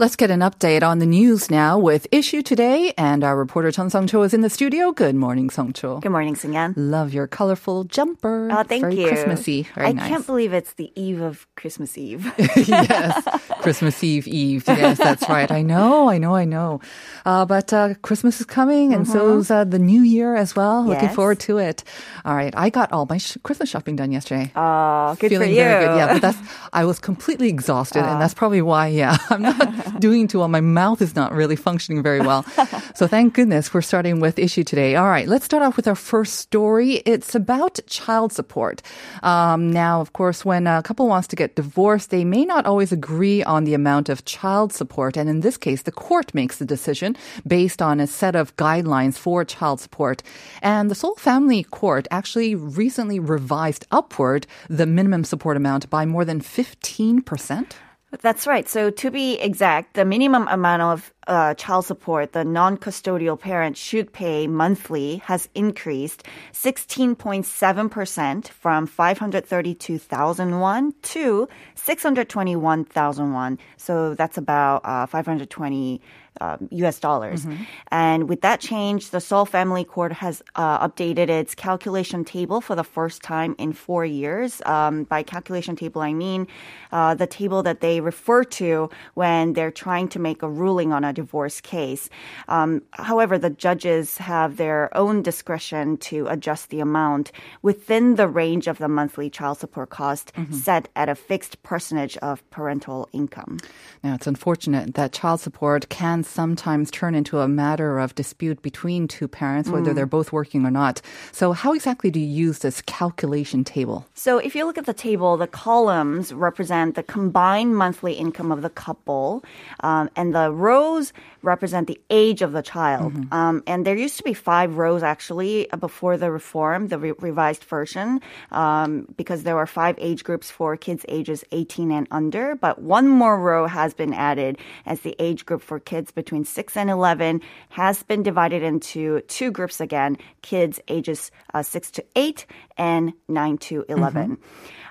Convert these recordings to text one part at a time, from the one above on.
Let's get an update on the news now with Issue Today, and our reporter Chun Sung Cho is in the studio. Good morning, Sung Cho. Good morning, Singan. Love your colorful jumper. Oh, thank Very you. Christmassy. Very I nice. can't believe it's the eve of Christmas Eve. yes, Christmas Eve Eve. Yes, that's right. I know, I know, I know. Uh, but uh, Christmas is coming, and so is uh, the New Year as well. Looking Mm-hmm. Forward to it. All right, I got all my sh- Christmas shopping done yesterday. Oh, good Feeling for you. very good. Yeah, but that's I was completely exhausted, and that's probably why. Yeah, I'm not doing too well. My mouth is not really functioning very well. so thank goodness we're starting with issue today. All right, let's start off with our first story. It's about child support. Um, now, of course, when a couple wants to get divorced, they may not always agree on the amount of child support, and in this case, the court makes the decision based on a set of guidelines for child support. And the Seoul Family Court actually recently revised upward the minimum support amount by more than 15%. That's right. So to be exact, the minimum amount of uh, child support the non-custodial parent should pay monthly has increased 16.7% from 532,000 won to 621,000 won. So that's about uh, 520 um, US dollars. And with that change, the Seoul Family Court has uh, updated its calculation table for the first time in four years. Um, by calculation table, I mean uh, the table that they refer to when they're trying to make a ruling on a divorce case. Um, however, the judges have their own discretion to adjust the amount within the range of the monthly child support cost set at a fixed percentage of parental income. Now, it's unfortunate that child support can sometimes turn into a matter of dispute between two parents, whether they're both working or not. So, how exactly do you use this calculation table? So if you look at the table, the columns represent the combined monthly income of the couple, um, and the rows represent the age of the child. Um, and there used to be five rows actually before the reform, the re- revised version, um, because there were five age groups for kids ages 18 and under. But one more row has been added as the age group for kids between 6 and 11 has been divided into two groups again kids ages uh, 6 to 8 and 9 to 11.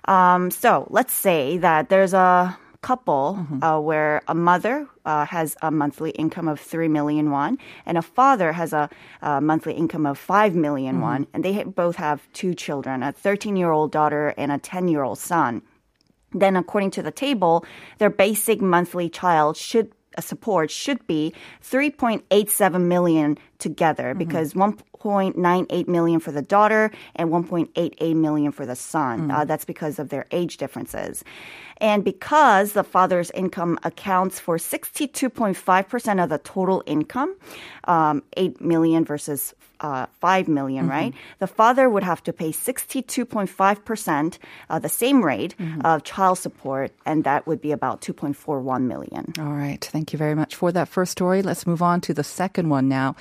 Um, so let's say that there's a couple uh, where a mother uh, has a monthly income of 3 million won and a father has a, uh monthly income of 5 million won and they both have two children a 13 year old daughter and a 10 year old son. Then according to the table their basic monthly child should uh, support should be 3.87 million together because 1.98 million for the daughter and 1.88 million for the son. Uh, that's because of their age differences. And because the father's income accounts for 62.5% of the total income, um, 8 million versus uh, 5 million, right? The father would have to pay 62.5%, uh, the same rate of child support, and that would be about 2.41 million. All right. Thank you very much for that first story. Let's move on to the second one now.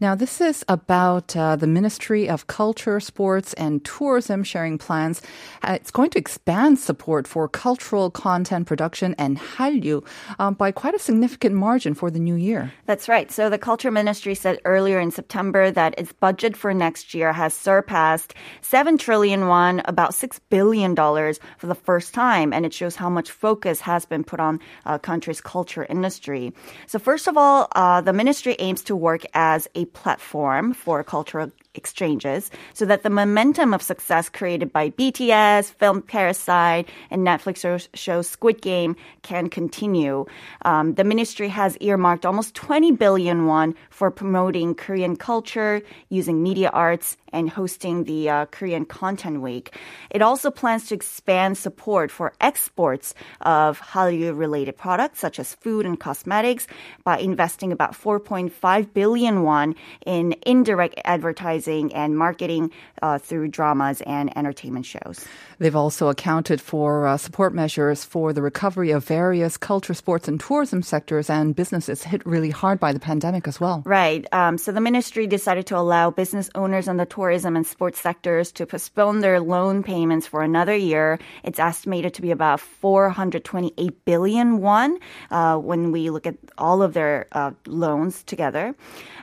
Now, this is about uh, the Ministry of Culture, Sports, and Tourism sharing plans. Uh, it's going to expand support for cultural content production and Hallyu um, by quite a significant margin for the new year. That's right. So the Culture Ministry said earlier in September that its budget for next year has surpassed 7 trillion won, about 6 billion dollars for the first time, and it shows how much focus has been put on uh, country's culture industry. So first of all, uh, the ministry aims to work as a platform for cultural exchanges so that the momentum of success created by BTS, film Parasite, and Netflix show, Squid Game can continue. Um, the ministry has earmarked almost 20 billion won for promoting Korean culture using media arts and hosting the uh, Korean Content Week. It also plans to expand support for exports of Hallyu related products such as food and cosmetics by investing about 4.5 billion won in indirect advertising and marketing uh, through dramas and entertainment shows. They've also accounted for uh, support measures for the recovery of various culture, sports, and tourism sectors and businesses hit really hard by the pandemic as well. Right. Um, so the ministry decided to allow business owners in the tourism and sports sectors to postpone their loan payments for another year. It's estimated to be about 428 billion won uh, when we look at all of their uh, loans together.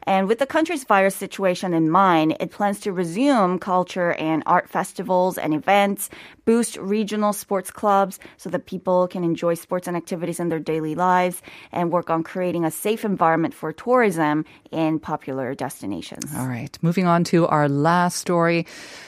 And with the country's virus situation in mind, it plans to resume culture and art festivals and events, boost regional sports clubs so that people can enjoy sports and activities in their daily lives, and work on creating a safe environment for tourism in popular destinations. All right. Moving on to our last story.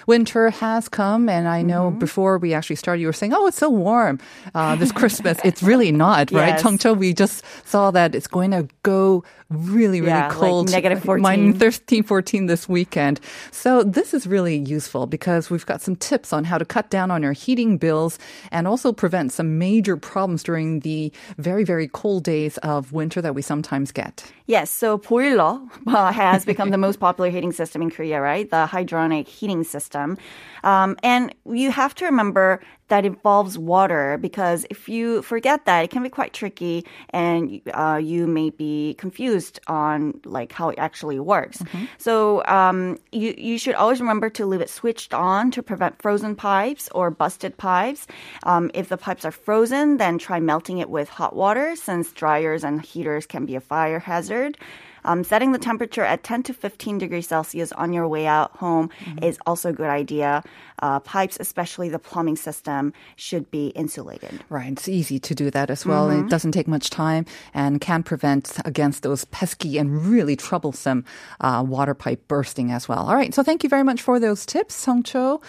Winter has come, and I know Mm-hmm. before we actually started, you were saying, oh, it's so warm uh, this Christmas. it's really not, right? Yes. We just saw that it's going to go really, really Yeah, like cold. negative 14. Minus 13, 14 this weekend. So this is really useful because we've got some tips on how to cut down on your heating bills and also prevent some major problems during the very, very cold days of winter that we sometimes get. Yes, so boiler has become the most popular heating system in Korea, right? The hydronic heating system. Um, and you have to remember that involves water because if you forget that, it can be quite tricky and uh, you may be confused on like how it actually works. So um, you, you should always remember to leave it switched on to prevent frozen pipes or busted pipes. Um, if the pipes are frozen, then try melting it with hot water since dryers and heaters can be a fire hazard. Um, setting the temperature at 10 to 15 degrees Celsius on your way out home is also a good idea. Uh, pipes, especially the plumbing system, should be insulated. Right. It's easy to do that as well. Mm-hmm. It doesn't take much time and can prevent against those pesky and really troublesome uh, water pipe bursting as well. All right. So thank you very much for those tips, Song Cho.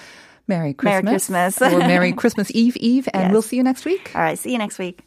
Merry Merry Christmas. Christmas. or Merry Christmas Eve Eve. And Yes. we'll see you next week. All right, see you next week.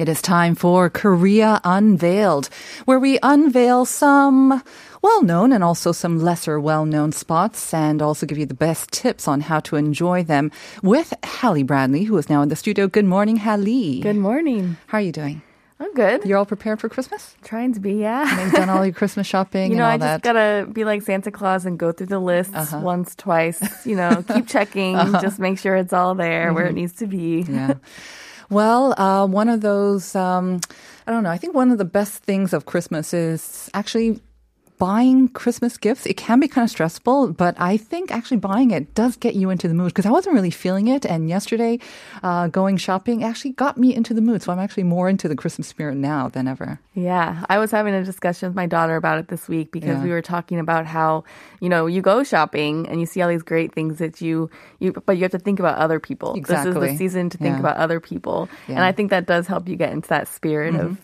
It is time for Korea Unveiled, where we unveil some well known and also some lesser well known spots and also give you the best tips on how to enjoy them with Hallie Bradley, who is now in the studio. Good morning, Hallie. Good morning. How are you doing? I'm good. You're all prepared for Christmas? trying to be, yeah. You've done all your Christmas shopping You know, and all I just that. Uh-huh. gotta be like Santa Claus and go through the lists once, twice. You know, keep checking, just make sure it's all there where it needs to be. Mm-hmm. Yeah. Well, uh, one of those, um, I don't know, I think one of the best things of Christmas is actually buying Christmas gifts. It can be kind of stressful, but I think actually buying it does get you into the mood because I wasn't really feeling it. And yesterday, uh, going shopping actually got me into the mood. So I'm actually more into the Christmas spirit now than ever. Yeah, I was having a discussion with my daughter about it this week because Yeah. we were talking about how you know you go shopping and you see all these great things that you you but you have to think about other people. This is the season to think Yeah. about other people, and I think that does help you get into that spirit of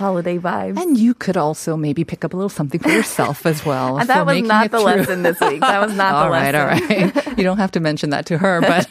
holiday vibes. And you could also maybe pick up a little something for yourself as well. And that was not the through. lesson this week. That was not the All right, lesson. all right. You don't have to mention that to her, but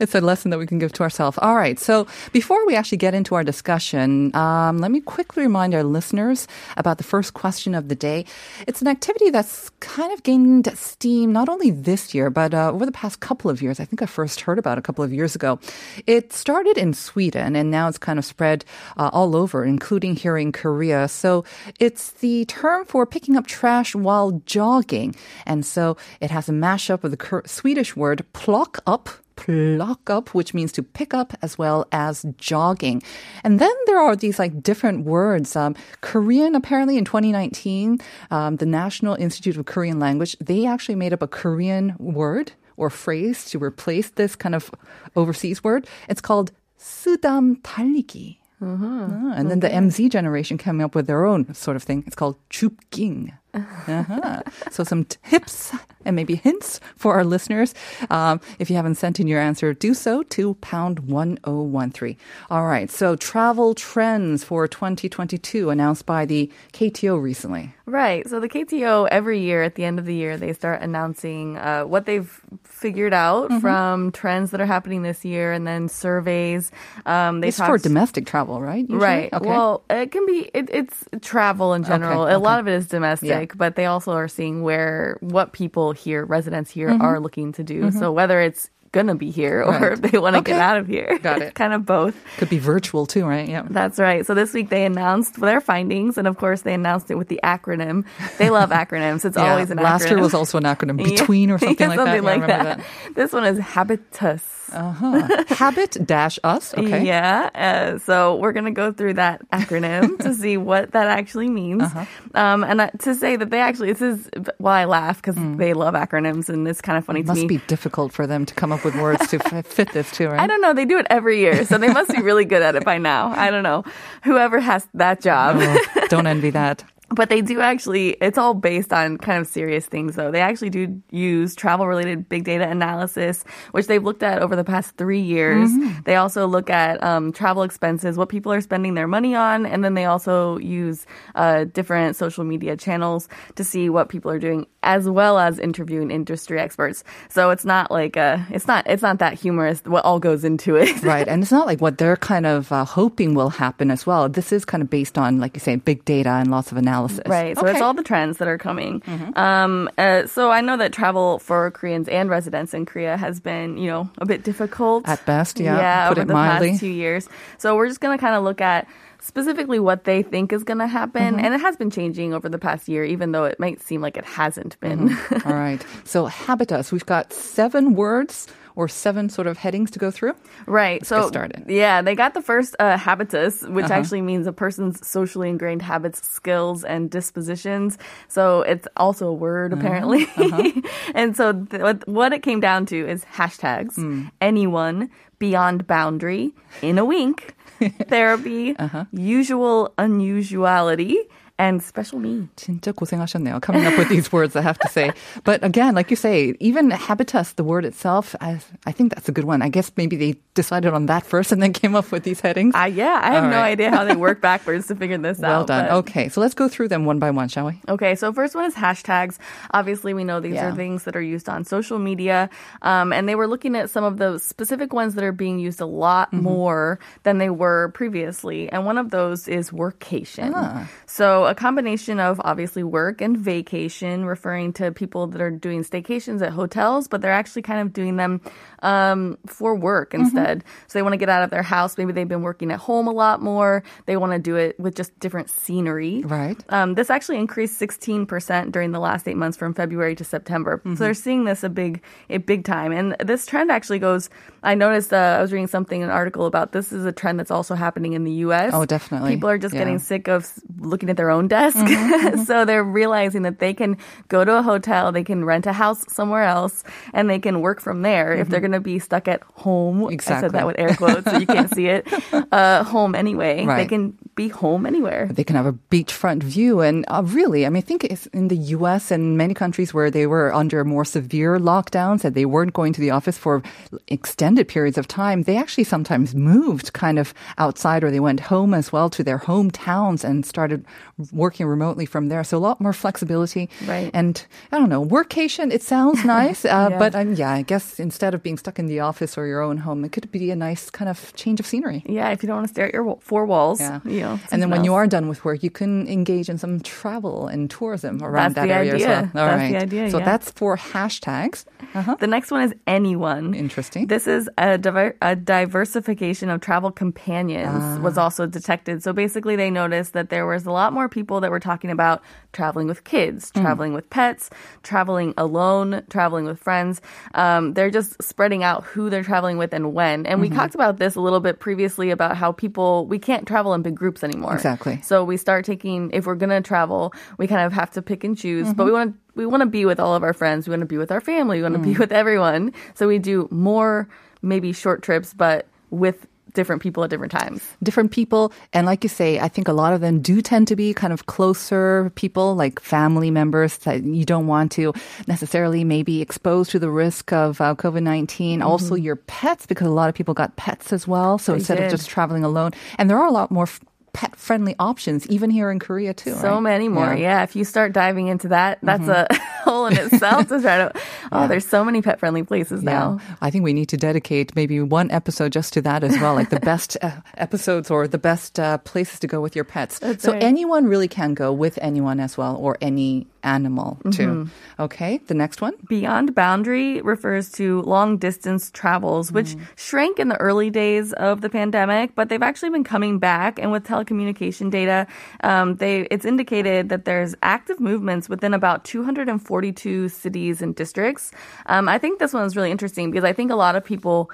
it's a lesson that we can give to ourselves. All right. So before we actually get into our discussion, um, let me quickly remind our listeners about the first question of the day. It's an activity that's kind of gained steam not only this year, but uh, over the past couple of years. I think I first heard about it a couple of years ago. It started in Sweden and now it's kind of spread uh, all over, including here in Korea. So it's the term for picking up trash while jogging. And so it has a mashup of the Kur- Swedish word plock up pluck up, which means to pick up as well as jogging. And then there are these like different words. Um, Korean, apparently in 2019, um, the National Institute of Korean Language, they actually made up a Korean word or phrase to replace this kind of overseas word. It's called 쓰담 달리기. Ah, and then the MZ generation came up with their own sort of thing. It's called chupking. Uh-huh. So some tips and maybe hints for our listeners. Um, if you haven't sent in your answer, do so to pound 1013. All right. So travel trends for 2022 announced by the KTO recently. Right. So the KTO every year at the end of the year they start announcing uh, what they've figured out from trends that are happening this year, and then surveys. Um, they It's for domestic travel, right? Usually? Right. Okay. Well, it can be it, it's travel in general. Okay, A lot of it is domestic, but they also are seeing where what people here, residents here, Mm-hmm. are looking to do. So whether it's gonna be here or Right. if they want to Okay. get out of here, Got it. kind of both. Could be virtual too, right? Yeah. That's right. So this week they announced their findings, and of course they announced it with the acronym. They love acronyms. It's Yeah, always an acronym. Last acronym. year was also an acronym, Yeah. between or something Yeah, like that. something Yeah, I like remember that. This one is habitus. Uh-huh. Habit dash us. Okay. Yeah. Uh, so we're going to go through that acronym to see what that actually means. Uh-huh. Um, and uh, to say that they actually, this is why I laugh because they love acronyms and it's kind of funny It to Mm. must me. be difficult for them to come up with words to f- fit this too, right? I don't know. They do it every year. So they must be really good at it by now. I don't know. Whoever has that job. Oh, don't envy that. But they do actually, it's all based on kind of serious things though. They actually do use travel related big data analysis, which they've looked at over the past three years. Mm-hmm. They also look at um, travel expenses, what people are spending their money on, and then they also use uh, different social media channels to see what people are doing, as well as interviewing industry experts. So it's not like, uh, it's not, it's not that humorous what all goes into it. Right. And it's not like what they're kind of uh, hoping will happen as well. This is kind of based on, like you say, big data and lots of analysis. Right. So it's all the trends that are coming. Um, uh, so I know that travel for Koreans and residents in Korea has been, you know, a bit difficult. At best, yeah, Yeah, put over it the mildly. past two years. So we're just going to kind of look at specifically what they think is going to happen. Mm-hmm. And it has been changing over the past year, even though it might seem like it hasn't been. All right. So habitus, we've got seven words or seven sort of headings to go through. Right. so get started. yeah, they got the first uh, habitus, which Uh-huh. actually means a person's socially ingrained habits, skills, and dispositions. So it's also a word Uh-huh. apparently. and so th- what- it came down to is hashtags, Hmm. anyone, beyond boundary, in a wink, therapy, Uh-huh. usual unusuality, and special needs. 진짜 고생하셨네요. Coming up with these words, I have to say. But again, like you say, even habitus, the word itself, I, I think that's a good one. I guess maybe they decided on that first and then came up with these headings. Uh, yeah, I have All no right. idea how they work backwards to figure this well out. done. but- Okay, so let's go through them one by one, shall we? Okay, so first one is hashtags. Obviously, we know these Yeah. are things that are used on social media. Um, and they were looking at some of the specific ones that are being used a lot Mm-hmm. more than they were previously. And one of those is workation. Ah. So a combination of obviously work and vacation, referring to people that are doing staycations at hotels, but they're actually kind of doing them um, for work Mm-hmm. instead. So they want to get out of their house. Maybe they've been working at home a lot more. They want to do it with just different scenery. Right. Um, this actually increased 16% during the last eight months from February to September. Mm-hmm. So they're seeing this a big, a big time. And this trend actually goes, I noticed, uh, I was reading something, an article about this is a trend that's also happening in the U.S. Oh, definitely. People are just Yeah. Mm-hmm, getting sick of looking at their own desk. so they're realizing that they can go to a hotel, they can rent a house somewhere else, and they can work from there if they're going to be stuck at home. I said Mm-hmm. That with air quotes, so you can't see it. Uh, home anyway. They can be home anywhere. They can have a beachfront view. And uh, really, I mean, I think it's in the US and many countries where they were under more severe lockdowns and they weren't going to the office for extended periods of time, they actually sometimes moved kind of outside or they went home as well to their hometowns and started working remotely from there. So a lot more flexibility. Right. And I don't know, workation, it sounds nice. Uh, Yeah. But um, yeah, I guess instead of being stuck in the office or your own home, it could be a nice kind of change of scenery. Yeah, if you don't want to stare at your four walls, Yeah. you know. And then when you are done with work, you can engage in some travel and tourism around That's that area idea. as well. All That's the right. idea, so yeah. that's for hashtags. Uh-huh. The next one is anyone. Interesting. This is a, diver- a diversification of travel companions Ah. was also detected. So basically, they noticed that there was a lot more people that were talking about traveling with kids, Hmm. traveling with pets, traveling alone, traveling with friends. Um, they're just spreading out who they're traveling with and when. And we Mm-hmm. talked about this a little bit previously about how people we can't travel in big groups anymore. Exactly. So we start taking if we're gonna travel, we kind of have to pick and choose. But we want to we want to be with all of our friends. We want to be with our family. We want to be with everyone. So we do more maybe short trips, but with different people at different times. different people. And like you say, I think a lot of them do tend to be kind of closer people, like family members that you don't want to necessarily maybe expose to the risk of uh, COVID 19. Also, your pets, because a lot of people got pets as well. So Mm-hmm. They instead did. of just traveling alone, and there are a lot more. Pet friendly options, even here in Korea too. So right? many more. Yeah. If you start diving into that, that's a whole in itself to try to. Oh, there's so many pet friendly places now. I think we need to dedicate maybe one episode just to that as well, like the best uh, episodes or the best uh, places to go with your pets. so right. anyone really can go with anyone as well, or any animal too. Okay, the next one. Beyond boundary refers to long distance travels, which shrank in the early days of the pandemic, but they've actually been coming back. And with telecommunication data, um, they it's indicated that there's active movements within about 242 cities and districts. Um, I think this one is really interesting because I think a lot of people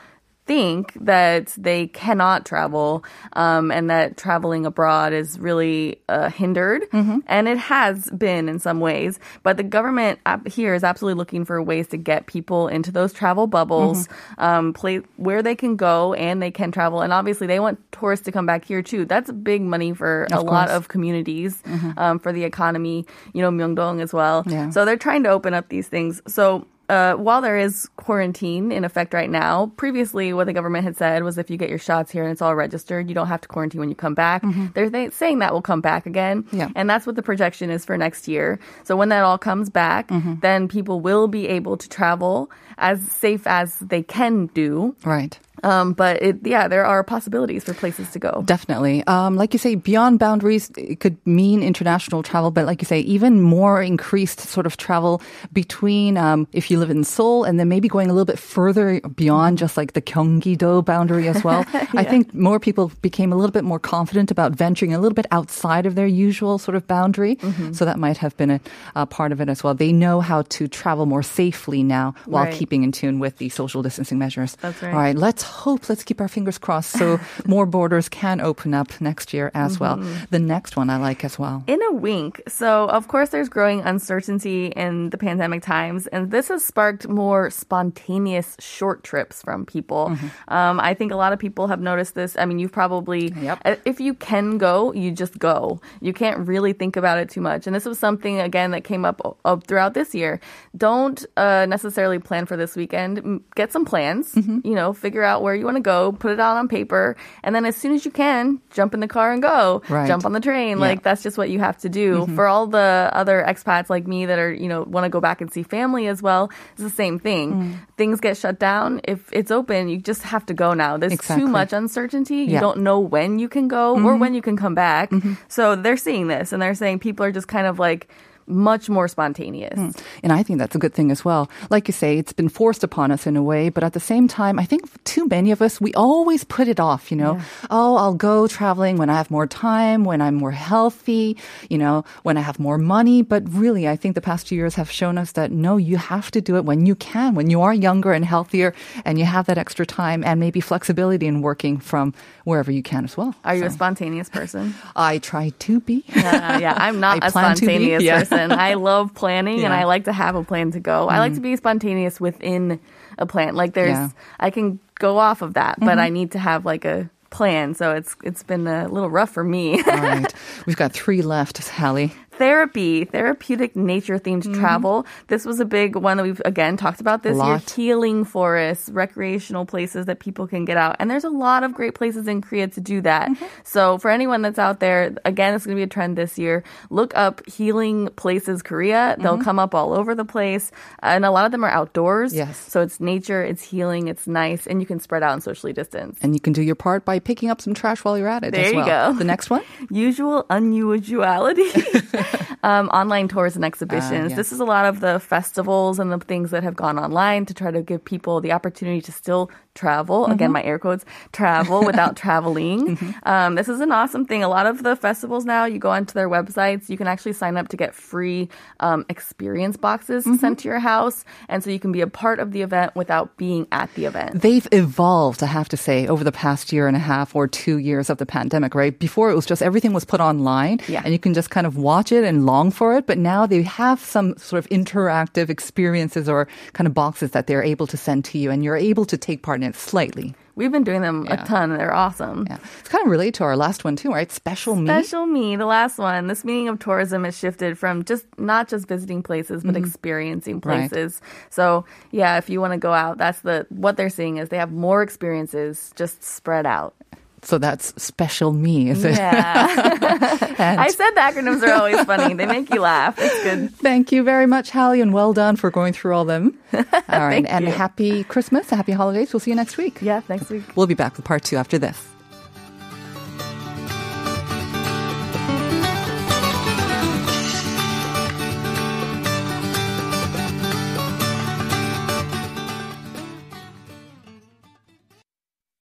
think that they cannot travel um, and that traveling abroad is really uh, hindered. And it has been in some ways. But the government here is absolutely looking for ways to get people into those travel bubbles, um, play, where they can go and they can travel. And obviously, they want tourists to come back here too. That's big money for a Of lot of communities, um, for the economy, you know, Myeongdong as well. Yeah. So they're trying to open up these things. So uh, while there is quarantine in effect right now, previously what the government had said was if you get your shots here and it's all registered, you don't have to quarantine when you come back. They're th- saying that will come back again. Yeah. And that's what the projection is for next year. So when that all comes back, then people will be able to travel as safe as they can do. Right. Um, but it, yeah, there are possibilities for places to go. Definitely. Um, like you say, beyond boundaries, it could mean international travel, but like you say, even more increased sort of travel between, um, if you live in Seoul and then maybe going a little bit further beyond just like the Gyeonggi-do boundary as well. I think more people became a little bit more confident about venturing a little bit outside of their usual sort of boundary. Mm-hmm. So that might have been a, a part of it as well. They know how to travel more safely now while Right. keeping in tune with the social distancing measures. That's right. All right, let's hope, let's keep our fingers crossed so more borders can open up next year as well. Mm-hmm. The next one I like as well. In a wink. So, of course, there's growing uncertainty in the pandemic times, and this has sparked more spontaneous short trips from people. Um, I think a lot of people have noticed this. I mean, you've probably, Yep. uh, if you can go, you just go. You can't really think about it too much. And this was something, again, that came up uh, throughout this year. Don't uh, necessarily plan for this weekend. Get some plans, you know, figure out where you want to go, put it out on paper, and then as soon as you can, jump in the car and go. Right. Jump on the train. Yeah. Like, that's just what you have to do. Mm-hmm. For all the other expats like me that are, you know, want to go back and see family as well, it's the same thing. Mm. Things get shut down. If it's open, you just have to go now. There's Exactly. too much uncertainty. You Yeah. don't know when you can go or mm-hmm. when you can come back. Mm-hmm. So they're seeing this and they're saying people are just kind of like much more spontaneous. And I think that's a good thing as well. Like you say, it's been forced upon us in a way, but at the same time, I think too many of us, we always put it off, you know. Oh, I'll go traveling when I have more time, when I'm more healthy, you know, when I have more money. But really, I think the past two years have shown us that no, you have to do it when you can, when you are younger and healthier and you have that extra time and maybe flexibility in working from wherever you can as well. Are you a spontaneous person? I try to be. Uh, yeah, I'm not I a spontaneous yeah. Person. I love planning and I like to have a plan to go. I like mm-hmm. to be spontaneous within a plan. Like there's, Yeah. I can go off of that, but I mm-hmm. need to have like a plan. So it's it's been a little rough for me. All right. We've got three left, Hallie. Therapy, therapeutic nature themed mm-hmm. travel. This was a big one that we've again talked about this year. Healing forests, recreational places that people can get out. And there's a lot of great places in Korea to do that. Mm-hmm. So for anyone that's out there, again, it's going to be a trend this year. Look up healing places Korea. They'll mm-hmm. come up all over the place. And a lot of them are outdoors. Yes. So it's nature, it's healing, it's nice, and you can spread out and socially distance. And you can do your part by picking up some trash while you're at it There as you go. The next one? usual unusuality um, online tours and exhibitions. Yeah. this is a lot of the festivals and the things that have gone online to try to give people the opportunity to still travel. Again my air quotes travel without traveling. Um, this is an awesome thing. A lot of the festivals now you go onto their websites you can actually sign up to get free um, experience boxes sent to your house. And so you can be a part of the event without being at the event. They've evolved, I have to say, over the past year and a half or two years of the pandemic, right? Before it was just everything was put online Yeah. and you can just kind of watch it and long for it. But now they have some sort of interactive experiences or kind of boxes that they're able to send to you and you're able to take part in it slightly. we've been doing them Yeah. a ton. They're awesome. Yeah. It's kind of related to our last one too, right? Special me. Special me, the last one. This meaning of tourism has shifted from just not just visiting places, but experiencing Mm-hmm. Right. places. So yeah, if you want to go out, that's the what they're seeing is they have more experiences just spread out. So that's special me, is it? Yeah. I said the acronyms are always funny. They make you laugh. It's good. Thank you very much, Hallie, and well done for going through all them. All right. and happy Christmas, happy holidays. We'll see you next week. Yeah, next week. We'll be back with part two after this.